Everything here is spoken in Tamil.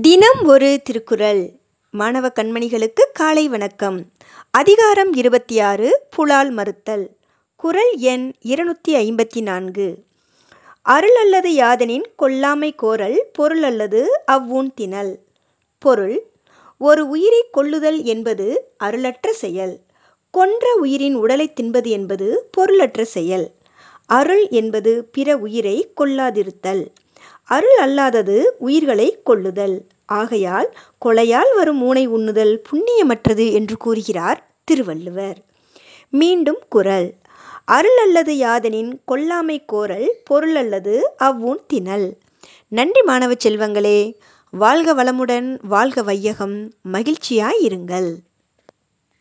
தினம் ஒரு திருக்குறள். மாணவ கண்மணிகளுக்கு காலை வணக்கம். அதிகாரம் இருபத்தி ஆறு புலால் மறுத்தல். குறள் எண் இருநூற்றி ஐம்பத்தி நான்கு அருள் அல்லது யாதனின் கொல்லாமை கோரல் பொருள் அல்லது அவ்வூன் திணல் பொருள் ஒரு உயிரை கொல்லுதல் என்பது அருளற்ற செயல். கொன்ற உயிரின் உடலை தின்பது என்பது பொருளற்ற செயல். அருள் என்பது பிற உயிரை கொல்லாதிருத்தல். அருள் அல்லாதது உயிர்களை கொல்லுதல். ஆகையால் கொலையால் வரும் ஊனை உண்ணுதல் புண்ணியமற்றது என்று கூறுகிறார் திருவள்ளுவர். மீண்டும் குரல். அருள் அல்லது யாதனின் கொல்லாமை கோரல் பொருள் அல்லது அவ்வூன் தினல் நன்றி மாணவ செல்வங்களே. வாழ்க வளமுடன் வாழ்க வையகம். மகிழ்ச்சியாய் இருங்கள்.